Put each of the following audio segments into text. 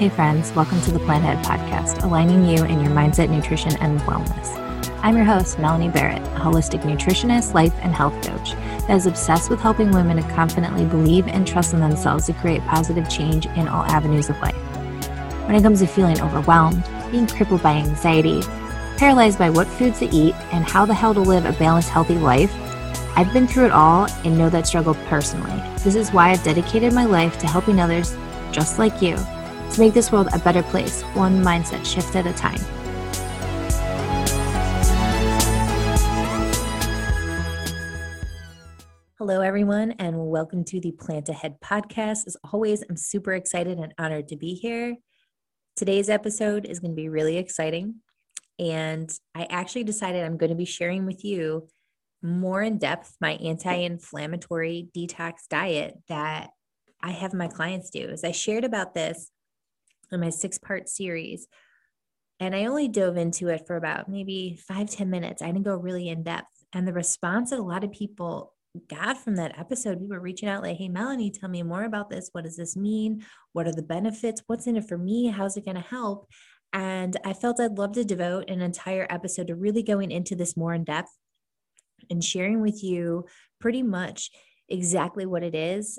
Hey, friends, welcome to the Plant Ahead Podcast, aligning you in your mindset, nutrition, and wellness. I'm your host, Melanie Barrett, a holistic nutritionist, life, and health coach that is obsessed with helping women to confidently believe and trust in themselves to create positive change in all avenues of life. When it comes to feeling overwhelmed, being crippled by anxiety, paralyzed by what foods to eat, and how the hell to live a balanced, healthy life, I've been through it all and know that struggle personally. This is why I've dedicated my life to helping others just like you to make this world a better place, one mindset shift at a time. Hello, everyone, and welcome to the Plant Ahead podcast. As always, I'm super excited and honored to be here. Today's episode is going to be really exciting. And I actually decided I'm going to be sharing with you more in depth my anti inflammatory detox diet that I have my clients do. As I shared about this in my six part series. And I only dove into it for about maybe five ten minutes. I didn't go really in depth. And the response that a lot of people got from that episode, we were reaching out like, hey, Melanie, tell me more about this. What does this mean? What are the benefits? What's in it for me? How's it going to help? And I felt I'd love to devote an entire episode to really going into this more in depth and sharing with you pretty much exactly what it is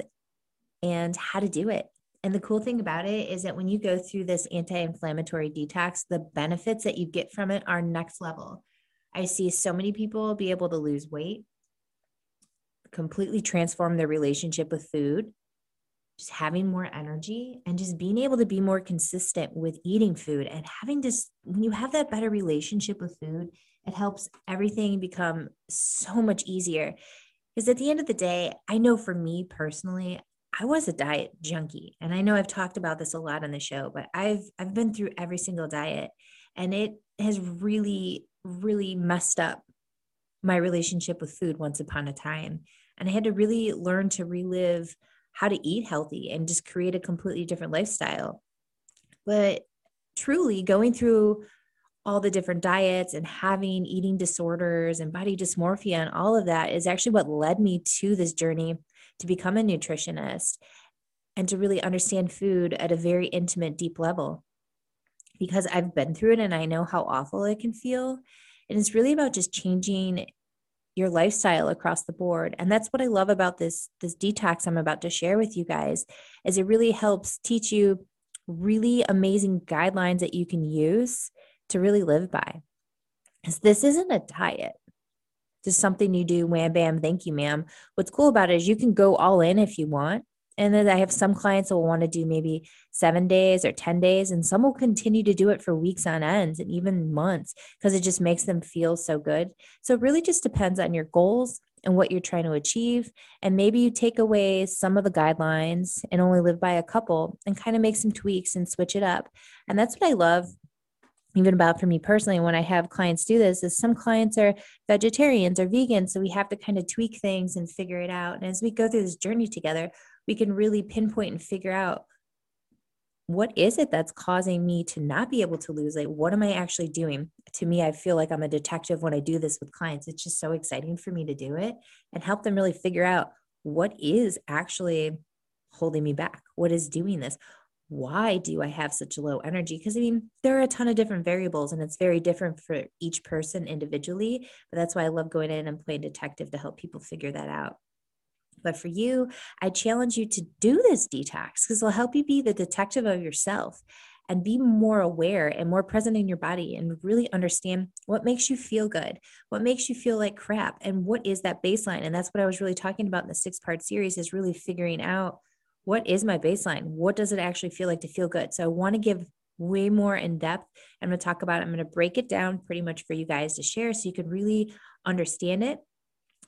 and how to do it. And the cool thing about it is that when you go through this anti inflammatory detox, the benefits that you get from it are next level. I see so many people be able to lose weight, completely transform their relationship with food, just having more energy, and just being able to be more consistent with eating food and having this. When you have that better relationship with food, it helps everything become so much easier. Because at the end of the day, I know for me personally, I was a diet junkie. And I know I've talked about this a lot on the show, but I've I've been through every single diet and it has really really messed up my relationship with food once upon a time. And I had to really learn to relive how to eat healthy and just create a completely different lifestyle. But truly going through all the different diets and having eating disorders and body dysmorphia and all of that is actually what led me to this journey to become a nutritionist and to really understand food at a very intimate, deep level. Because I've been through it and I know how awful it can feel. And it's really about just changing your lifestyle across the board and that's what i love about this this detox i'm about to share with you guys is it really helps teach you really amazing guidelines that you can use to really live by because this isn't a diet just something you do, wham bam, thank you, ma'am. What's cool about it is you can go all in if you want. And then I have some clients that will want to do maybe seven days or 10 days, and some will continue to do it for weeks on ends and even months because it just makes them feel so good. So it really just depends on your goals and what you're trying to achieve. And maybe you take away some of the guidelines and only live by a couple and kind of make some tweaks and switch it up. And that's what I love even about for me personally when i have clients do this is some clients are vegetarians or vegans so we have to kind of tweak things and figure it out. And as we go through this journey together we can really pinpoint and figure out what is it that's causing me to not be able to lose like what am i actually doing? To me i feel like i'm a detective when i do this with clients. It's just so exciting for me to do it and help them really figure out what is actually holding me back what is doing this why do I have such a low energy? Because I mean, there are a ton of different variables and it's very different for each person individually. But that's why I love going in and playing detective to help people figure that out. But for you, I challenge you to do this detox because it'll help you be the detective of yourself and be more aware and more present in your body and really understand what makes you feel good, what makes you feel like crap, and what is that baseline. And that's what I was really talking about in the six part series is really figuring out what is my baseline? What does it actually feel like to feel good? So I want to give way more in depth. I'm going to talk about, I'm going to break it down pretty much for you guys to share so you can really understand it.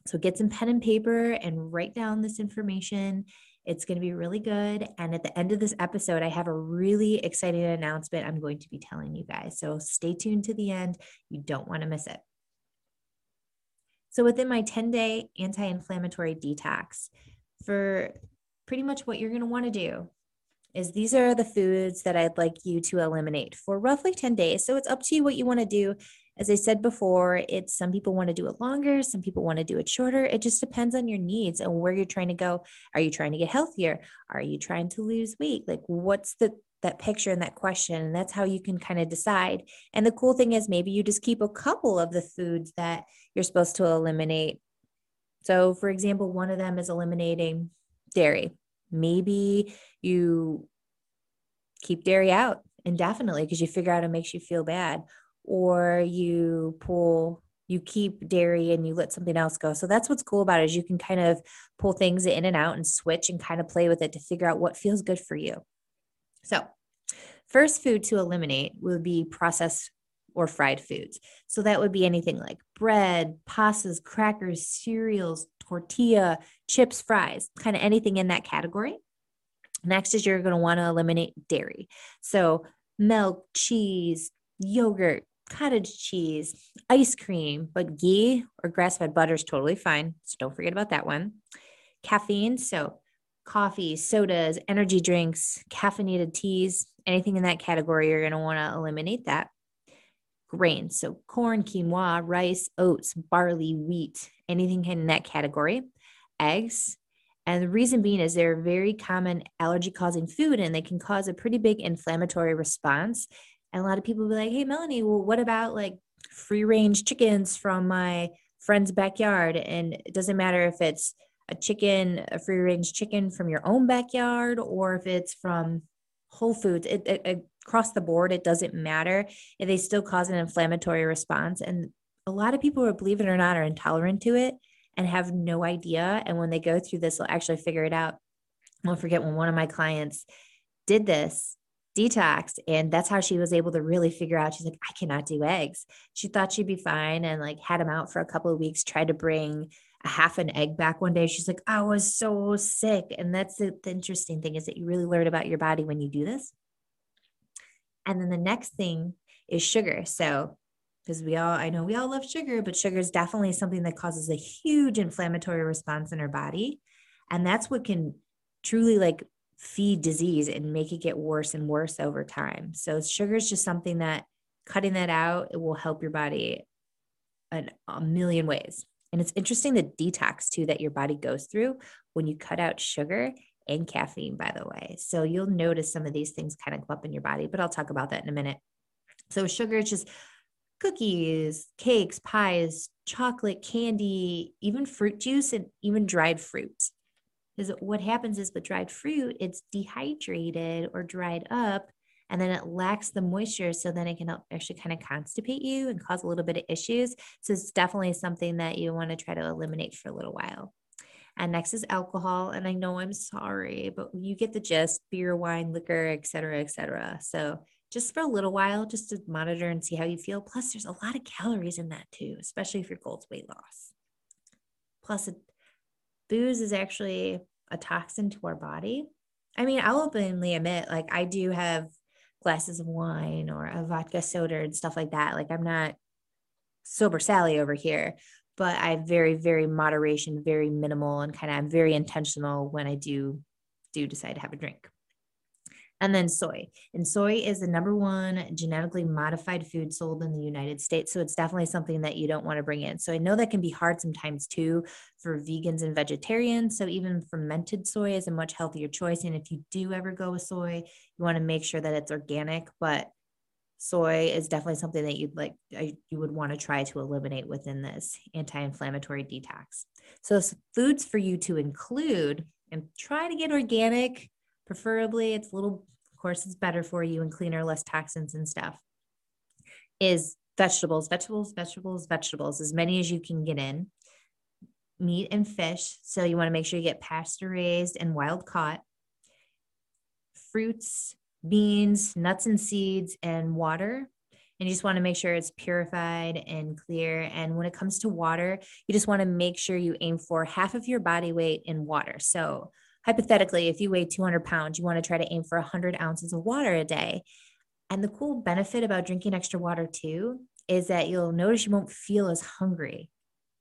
So get some pen and paper and write down this information. It's going to be really good. And at the end of this episode, I have a really exciting announcement I'm going to be telling you guys. So stay tuned to the end. You don't want to miss it. So within my 10 day anti inflammatory detox, for pretty much what you're going to want to do is these are the foods that I'd like you to eliminate for roughly 10 days. So it's up to you what you want to do. As I said before, it's some people want to do it longer, some people want to do it shorter. It just depends on your needs and where you're trying to go. Are you trying to get healthier? Are you trying to lose weight? Like what's the that picture and that question and that's how you can kind of decide and the cool thing is maybe you just keep a couple of the foods that you're supposed to eliminate so for example one of them is eliminating dairy. Maybe you keep dairy out indefinitely because you figure out it makes you feel bad or you pull you keep dairy and you let something else go. So that's what's cool about it is you can kind of pull things in and out and switch and kind of play with it to figure out what feels good for you. So first food to eliminate would be processed or fried foods. So that would be anything like bread pastas crackers cereals tortilla chips fries kind of anything in that category Next is you're going to want to eliminate dairy. So, milk, cheese, yogurt, cottage cheese, ice cream, but ghee or grass fed butter is totally fine. So, don't forget about that one. Caffeine. So, coffee, sodas, energy drinks, caffeinated teas, anything in that category, you're going to want to eliminate that. Grains. So, corn, quinoa, rice, oats, barley, wheat, anything in that category. Eggs, and the reason being is they're very common allergy causing food and they can cause a pretty big inflammatory response. And a lot of people will be like, hey, Melanie, well, what about like free range chickens from my friend's backyard? And it doesn't matter if it's a chicken, a free range chicken from your own backyard, or if it's from Whole Foods, it, it, across the board, it doesn't matter. If they still cause an inflammatory response. And a lot of people, believe it or not, are intolerant to it and have no idea. And when they go through this, they'll actually figure it out. i won't forget when one of my clients did this detox and that's how she was able to really figure out she's like i cannot do eggs she thought she'd be fine and like had them out for a couple of weeks tried to bring half an egg back one day she's like i was so sick. And that's the, the interesting thing is that you really learn about your body when you do this. And then the next thing is sugar. So because we all i know we all love sugar but sugar is definitely something that causes a huge inflammatory response in our body. And that's what can truly like feed disease and make it get worse and worse over time. So sugar is just something that cutting that out it will help your body in a million ways and it's interesting the detox too that your body goes through when you cut out sugar and caffeine by the way so you'll notice some of these things kind of come up in your body but i'll talk about that in a minute so sugar is just cookies, cakes, pies, chocolate, candy, even fruit juice, and even dried fruit. Because what happens is with dried fruit, it's dehydrated or dried up, and then it lacks the moisture. So then it can actually kind of constipate you and cause a little bit of issues. So it's definitely something that you want to try to eliminate for a little while. And next is alcohol. And I know I'm sorry, but you get the gist beer, wine, liquor, et cetera, et cetera. So just for a little while, just to monitor and see how you feel. Plus, there's a lot of calories in that too, especially if your goal is weight loss. Plus, it, booze is actually a toxin to our body. I mean, I'll openly admit, like, I do have glasses of wine or a vodka soda and stuff like that. Like, I'm not sober Sally over here, but I very, very moderation, very minimal, and kind of I'm very intentional when I do do decide to have a drink. And then soy. And soy is the number one genetically modified food sold in the United States. So it's definitely something that you don't want to bring in. So I know that can be hard sometimes too for vegans and vegetarians. So even fermented soy is a much healthier choice. And if you do ever go with soy, you want to make sure that it's organic. But soy is definitely something that you'd like uh, you would want to try to eliminate within this anti-inflammatory detox so foods for you to include and try to get organic preferably it's a little course it's better for you and cleaner, less toxins and stuff, is vegetables, vegetables, vegetables, vegetables, as many as you can get in. Meat and fish. So you want to make sure you get pasture raised and wild caught. Fruits, beans, nuts and seeds, and water. And you just want to make sure it's purified and clear. And when it comes to water, you just want to make sure you aim for half of your body weight in water. So hypothetically, if you weigh 200 pounds, you want to try to aim for 100 ounces of water a day. And the cool benefit about drinking extra water too is that you'll notice you won't feel as hungry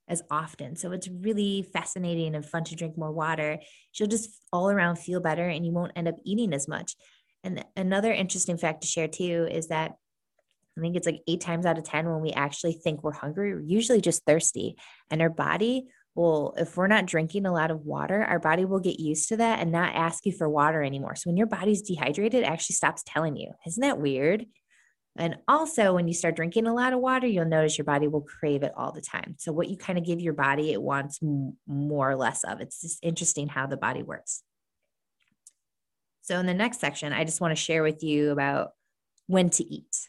as often. So it's really fascinating and fun to drink more water. You'll just all around feel better and you won't end up eating as much. And another interesting fact to share too is that I think it's like eight times out of 10 when we actually think we're hungry, we're usually just thirsty. And our body Well, if we're not drinking a lot of water, our body will get used to that and not ask you for water anymore. So when your body's dehydrated, it actually stops telling you. Isn't that weird? And also, when you start drinking a lot of water, you'll notice your body will crave it all the time. So, what you kind of give your body, it wants more or less of. It's just interesting how the body works. So, in the next section, I just want to share with you about when to eat.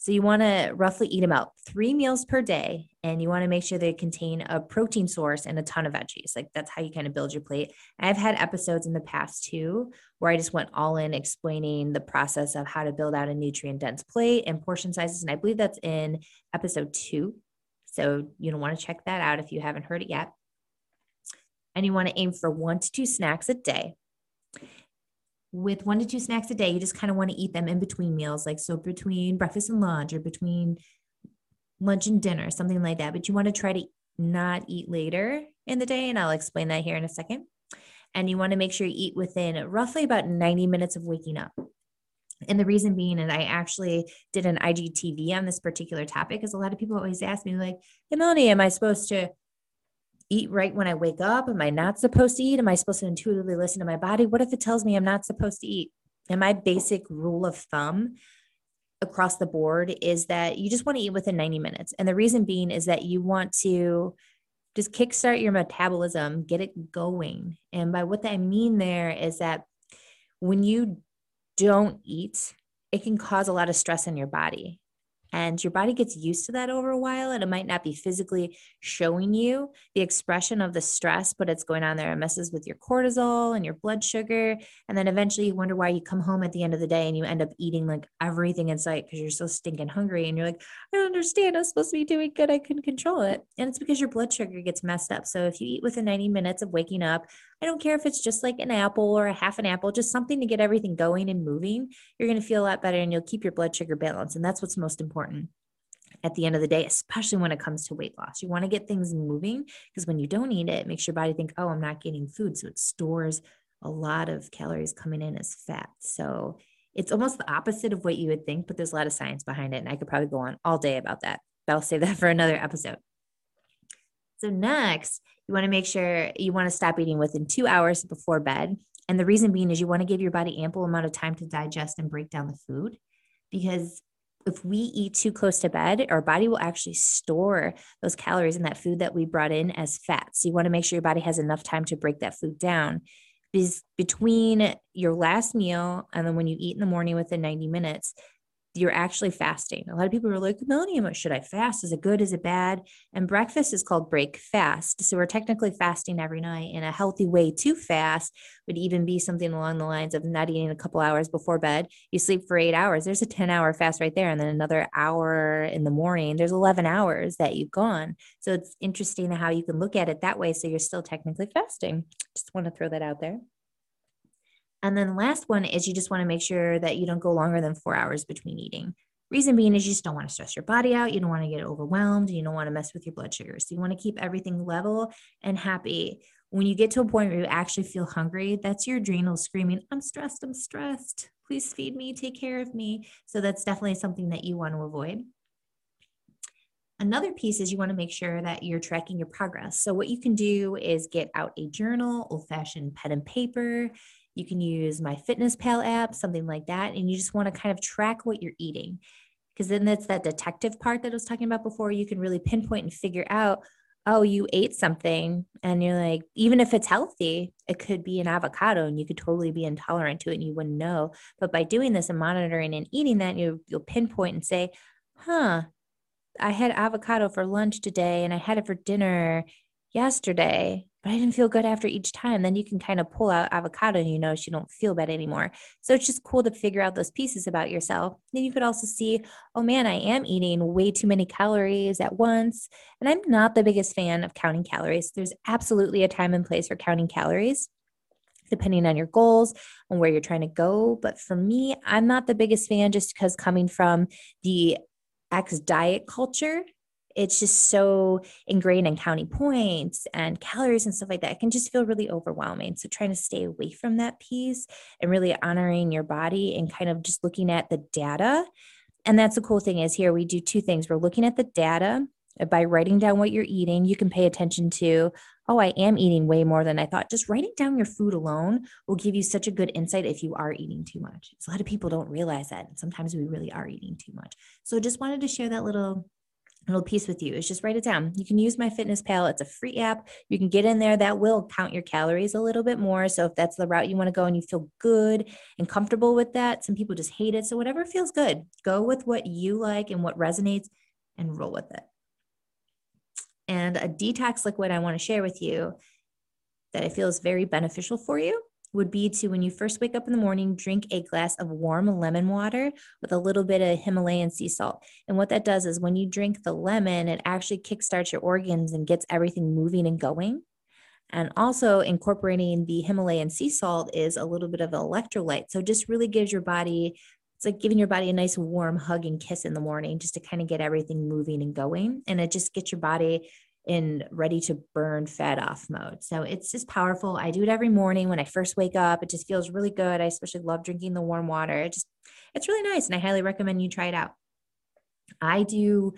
So you want to roughly eat about three meals per day, and you want to make sure they contain a protein source and a ton of veggies. Like that's how you kind of build your plate. I've had episodes in the past too where I just went all in explaining the process of how to build out a nutrient dense plate and portion sizes. And I believe that's in episode two. So you don't want to check that out if you haven't heard it yet. And you want to aim for one to two snacks a day with one to two snacks a day, you just kind of want to eat them in between meals, like so between breakfast and lunch or between lunch and dinner, something like that. But you want to try to not eat later in the day. And I'll explain that here in a second. And you want to make sure you eat within roughly about 90 minutes of waking up. And the reason being, and I actually did an IGTV on this particular topic, because a lot of people always ask me, like, hey, Melanie, am I supposed to eat right when I wake up? Am I not supposed to eat? Am I supposed to intuitively listen to my body? What if it tells me I'm not supposed to eat? And my basic rule of thumb across the board is that you just want to eat within 90 minutes. And the reason being is that you want to just kickstart your metabolism, get it going. And by what I mean there is that when you don't eat, it can cause a lot of stress in your body and your body gets used to that over a while and it might not be physically showing you the expression of the stress but it's going on there. It messes with your cortisol and your blood sugar and then eventually you wonder why you come home at the end of the day and you end up eating like everything in sight because you're so stinking hungry and you're like i don't understand. I'm supposed to be doing good. I couldn't control it. And it's because your blood sugar gets messed up. So if you eat within 90 minutes of waking up I don't care if it's just like an apple or a half an apple, just something to get everything going and moving. You're going to feel a lot better and you'll keep your blood sugar balanced. And that's what's most important at the end of the day, especially when it comes to weight loss. You want to get things moving because when you don't eat it, it makes your body think, oh, I'm not getting food. So it stores a lot of calories coming in as fat. So it's almost the opposite of what you would think, but there's a lot of science behind it. And I could probably go on all day about that, but I'll save that for another episode. So, next, you want to make sure you want to stop eating within two hours before bed. And the reason being is you want to give your body ample amount of time to digest and break down the food because if we eat too close to bed, our body will actually store those calories in that food that we brought in as fat. So you want to make sure your body has enough time to break that food down. Because between your last meal and then when you eat in the morning within 90 minutes, you're actually fasting. A lot of people are like, Melanie, should I fast? Is it good? Is it bad? And breakfast is called break fast. So we're technically fasting every night. And a healthy way to fast would even be something along the lines of not eating a couple hours before bed. You sleep for eight hours. There's a 10 hour fast right there. And then another hour in the morning. There's 11 hours that you've gone. So it's interesting how you can look at it that way. So you're still technically fasting. Just want to throw that out there. And then the last one is you just want to make sure that you don't go longer than four hours between eating. Reason being is you just don't want to stress your body out. You don't want to get overwhelmed. You don't want to mess with your blood sugar. So you want to keep everything level and happy. When you get to a point where you actually feel hungry, that's your adrenals screaming, I'm stressed, I'm stressed. Please feed me, take care of me. So that's definitely something that you want to avoid. Another piece is you want to make sure that you're tracking your progress. So, what you can do is get out a journal, old fashioned pen and paper. You can use my fitness pal app, something like that. And you just want to kind of track what you're eating. Because then that's that detective part that I was talking about before. You can really pinpoint and figure out, oh, you ate something. And you're like, even if it's healthy, it could be an avocado and you could totally be intolerant to it and you wouldn't know. But by doing this and monitoring and eating that, you, you'll pinpoint and say, huh, I had avocado for lunch today and I had it for dinner yesterday but I didn't feel good after each time. Then you can kind of pull out avocado and you know you don't feel bad anymore. So it's just cool to figure out those pieces about yourself. Then you could also see, oh man, I am eating way too many calories at once. And I'm not the biggest fan of counting calories. There's absolutely a time and place for counting calories. Depending on your goals and where you're trying to go. But for me, I'm not the biggest fan just because coming from the ex diet culture, it's just so ingrained in counting points and calories and stuff like that. It can just feel really overwhelming. So trying to stay away from that piece and really honoring your body and kind of just looking at the data. And that's the cool thing is here we do two things. We're looking at the data uh, by writing down what you're eating, you can pay attention to, oh, I am eating way more than I thought. Just writing down your food alone will give you such a good insight if you are eating too much. So a lot of people don't realize that. And sometimes we really are eating too much. So just wanted to share that little little piece with you is just write it down. You can use my fitness pal. It's a free app. You can get in there. That will count your calories a little bit more. So if that's the route you want to go and you feel good and comfortable with that, some people just hate it. So whatever feels good, go with what you like and what resonates and roll with it. And a detox liquid I want to share with you that I feel is very beneficial for you would be to when you first wake up in the morning, drink a glass of warm lemon water with a little bit of Himalayan sea salt. And what that does is when you drink the lemon, it actually kickstarts your organs and gets everything moving and going. And also incorporating the Himalayan sea salt is a little bit of electrolyte. So just really gives your body, it's like giving your body a nice warm hug and kiss in the morning just to kind of get everything moving and going. And it just gets your body in ready to burn fat off mode. So it's just powerful. I do it every morning when I first wake up. It just feels really good. I especially love drinking the warm water. It just it's really nice and I highly recommend you try it out. I do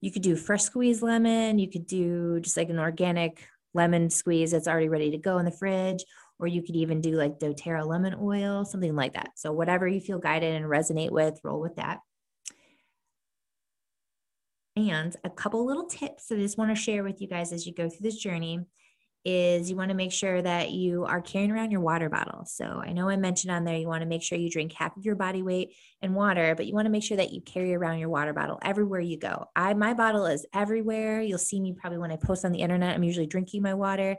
you could do fresh squeezed lemon, you could do just like an organic lemon squeeze that's already ready to go in the fridge or you could even do like doTERRA lemon oil, something like that. So whatever you feel guided and resonate with, roll with that. And a couple little tips that I just want to share with you guys as you go through this journey is you want to make sure that you are carrying around your water bottle. So I know I mentioned on there you want to make sure you drink half of your body weight in water, but you want to make sure that you carry around your water bottle everywhere you go. I my bottle is everywhere. You'll see me probably when I post on the internet. I'm usually drinking my water.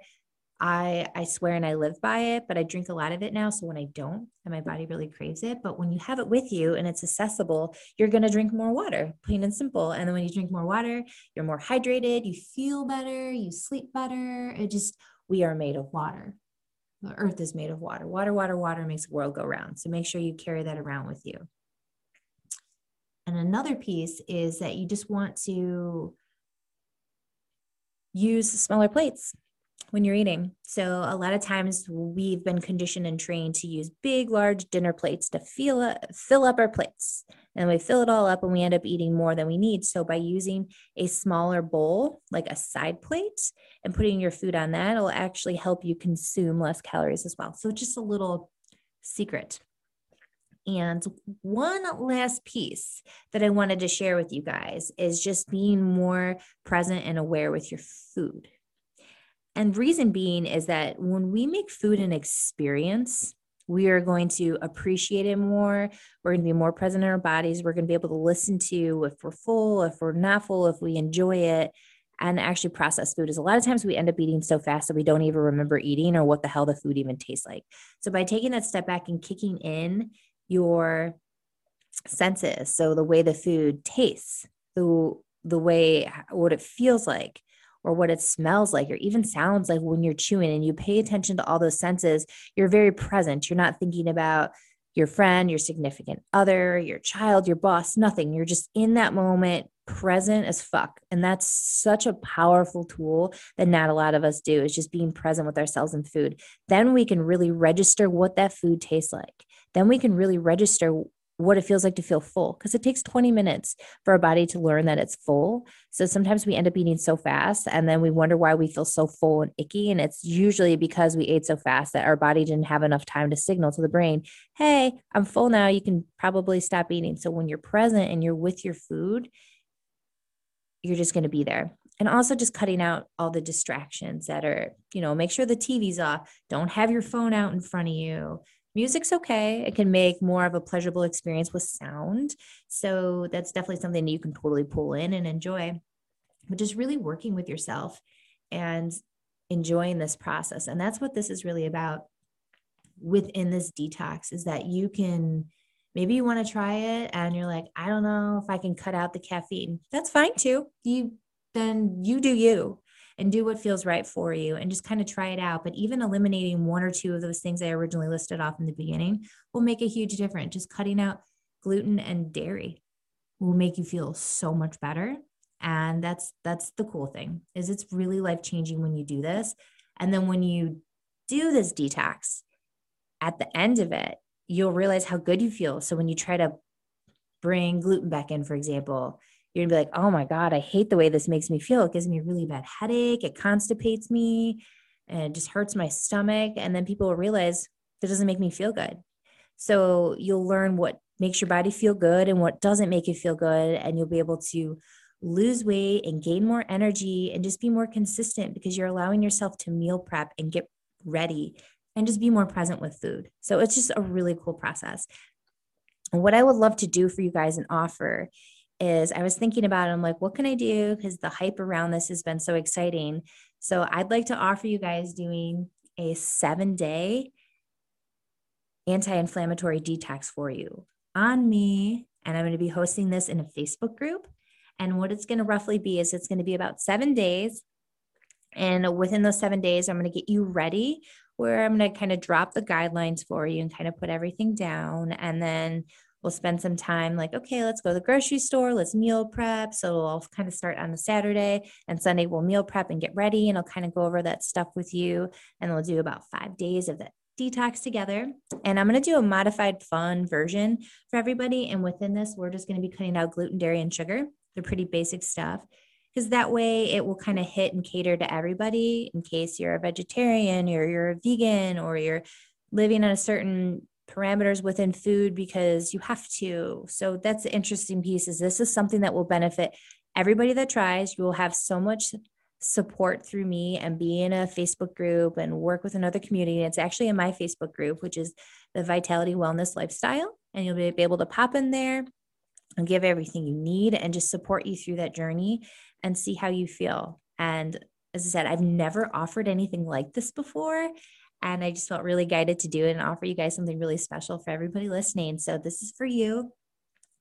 I I swear and I live by it, but I drink a lot of it now. So when I don't, and my body really craves it, but when you have it with you and it's accessible, you're gonna drink more water, plain and simple. And then when you drink more water, you're more hydrated, you feel better, you sleep better. It just we are made of water. The earth is made of water. Water, water, water makes the world go round. So make sure you carry that around with you. And another piece is that you just want to use smaller plates when you're eating. So a lot of times we've been conditioned and trained to use big, large dinner plates to fill up, fill up our plates. And we fill it all up and we end up eating more than we need. So by using a smaller bowl, like a side plate, and putting your food on that, it'll actually help you consume less calories as well. So just a little secret. And one last piece that I wanted to share with you guys is just being more present and aware with your food. And reason being is that when we make food an experience, we are going to appreciate it more. We're going to be more present in our bodies. We're going to be able to listen to if we're full, if we're not full, if we enjoy it, and actually process food. Is a lot of times we end up eating so fast that we don't even remember eating or what the hell the food even tastes like. So by taking that step back and kicking in your senses, so the way the food tastes, the the way what it feels like, or what it smells like or even sounds like when you're chewing and you pay attention to all those senses, you're very present. You're not thinking about your friend, your significant other, your child, your boss, nothing. You're just in that moment, present as fuck. And that's such a powerful tool that not a lot of us do, is just being present with ourselves and food. Then we can really register what that food tastes like. Then we can really register what it feels like to feel full because it takes 20 minutes for our body to learn that it's full. So sometimes we end up eating so fast and then we wonder why we feel so full and icky. And it's usually because we ate so fast that our body didn't have enough time to signal to the brain, hey, I'm full now. You can probably stop eating. So when you're present and you're with your food, you're just going to be there. And also just cutting out all the distractions that are, you know, make sure the TV's off. Don't have your phone out in front of you music's okay. It can make more of a pleasurable experience with sound. So that's definitely something you can totally pull in and enjoy. But just really working with yourself and enjoying this process. And that's what this is really about within this detox is that you can maybe you want to try it and you're like, I don't know if I can cut out the caffeine. That's fine too. You then you do you and do what feels right for you and just kind of try it out. But even eliminating one or two of those things I originally listed off in the beginning will make a huge difference. Just cutting out gluten and dairy will make you feel so much better. And that's that's the cool thing is it's really life changing when you do this. And then when you do this detox, at the end of it, you'll realize how good you feel. So when you try to bring gluten back in, for example, you're gonna be like, oh my God, I hate the way this makes me feel. It gives me a really bad headache, it constipates me, and it just hurts my stomach. And then people will realize that doesn't make me feel good. So you'll learn what makes your body feel good and what doesn't make it feel good. And you'll be able to lose weight and gain more energy and just be more consistent because you're allowing yourself to meal prep and get ready and just be more present with food. So it's just a really cool process. What I would love to do for you guys and offer is I was thinking about it. I'm like, what can I do? Because the hype around this has been so exciting. So I'd like to offer you guys doing a seven day anti inflammatory detox for you on me. And I'm going to be hosting this in a Facebook group. And what it's going to roughly be is it's going to be about seven days. And within those seven days, I'm going to get you ready where I'm going to kind of drop the guidelines for you and kind of put everything down. And then we'll spend some time like, okay, let's go to the grocery store, let's meal prep. So I'll kind of start on the Saturday and Sunday we'll meal prep and get ready. And I'll kind of go over that stuff with you. And we'll do about five days of that detox together. And I'm going to do a modified fun version for everybody. And within this, we're just going to be cutting out gluten, dairy, and sugar. They're pretty basic stuff because that way it will kind of hit and cater to everybody in case you're a vegetarian or you're a vegan or you're living on a certain parameters within food because you have to. So that's the interesting piece is this is something that will benefit everybody that tries. You will have so much support through me and be in a Facebook group and work with another community. It's actually in my Facebook group, which is the Vitality Wellness Lifestyle. And you'll be able to pop in there and give everything you need and just support you through that journey and see how you feel. And as I said, I've never offered anything like this before. And I just felt really guided to do it and offer you guys something really special for everybody listening. So this is for you.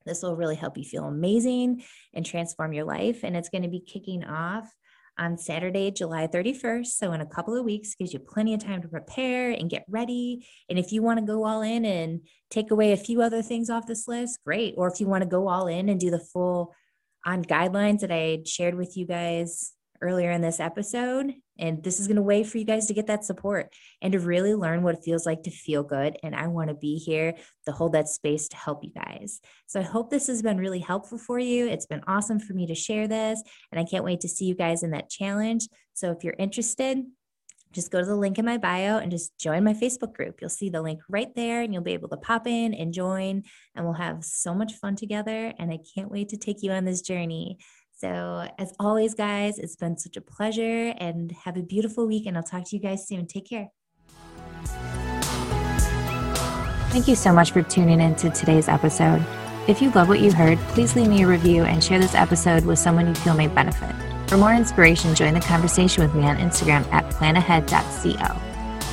This will really help you feel amazing and transform your life. And it's going to be kicking off on Saturday, July 31st. So, in a couple of weeks, gives you plenty of time to prepare and get ready. And if you want to go all in and take away a few other things off this list, great. Or if you want to go all in and do the full on guidelines that I shared with you guys earlier in this episode. And this is going to wait for you guys to get that support and to really learn what it feels like to feel good. And I want to be here to hold that space to help you guys. So I hope this has been really helpful for you. It's been awesome for me to share this. And I can't wait to see you guys in that challenge. So if you're interested, just go to the link in my bio and just join my Facebook group. You'll see the link right there and you'll be able to pop in and join, and we'll have so much fun together. And I can't wait to take you on this journey. So, as always, guys, it's been such a pleasure and have a beautiful week. And I'll talk to you guys soon. Take care. Thank you so much for tuning in to today's episode. If you love what you heard, please leave me a review and share this episode with someone you feel may benefit. For more inspiration, join the conversation with me on Instagram at planahead.co.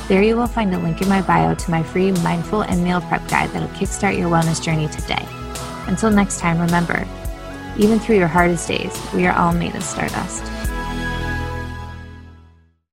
There you will find a link in my bio to my free mindful and meal prep guide that'll kickstart your wellness journey today. Until next time, remember, even through your hardest days, we are all made of stardust.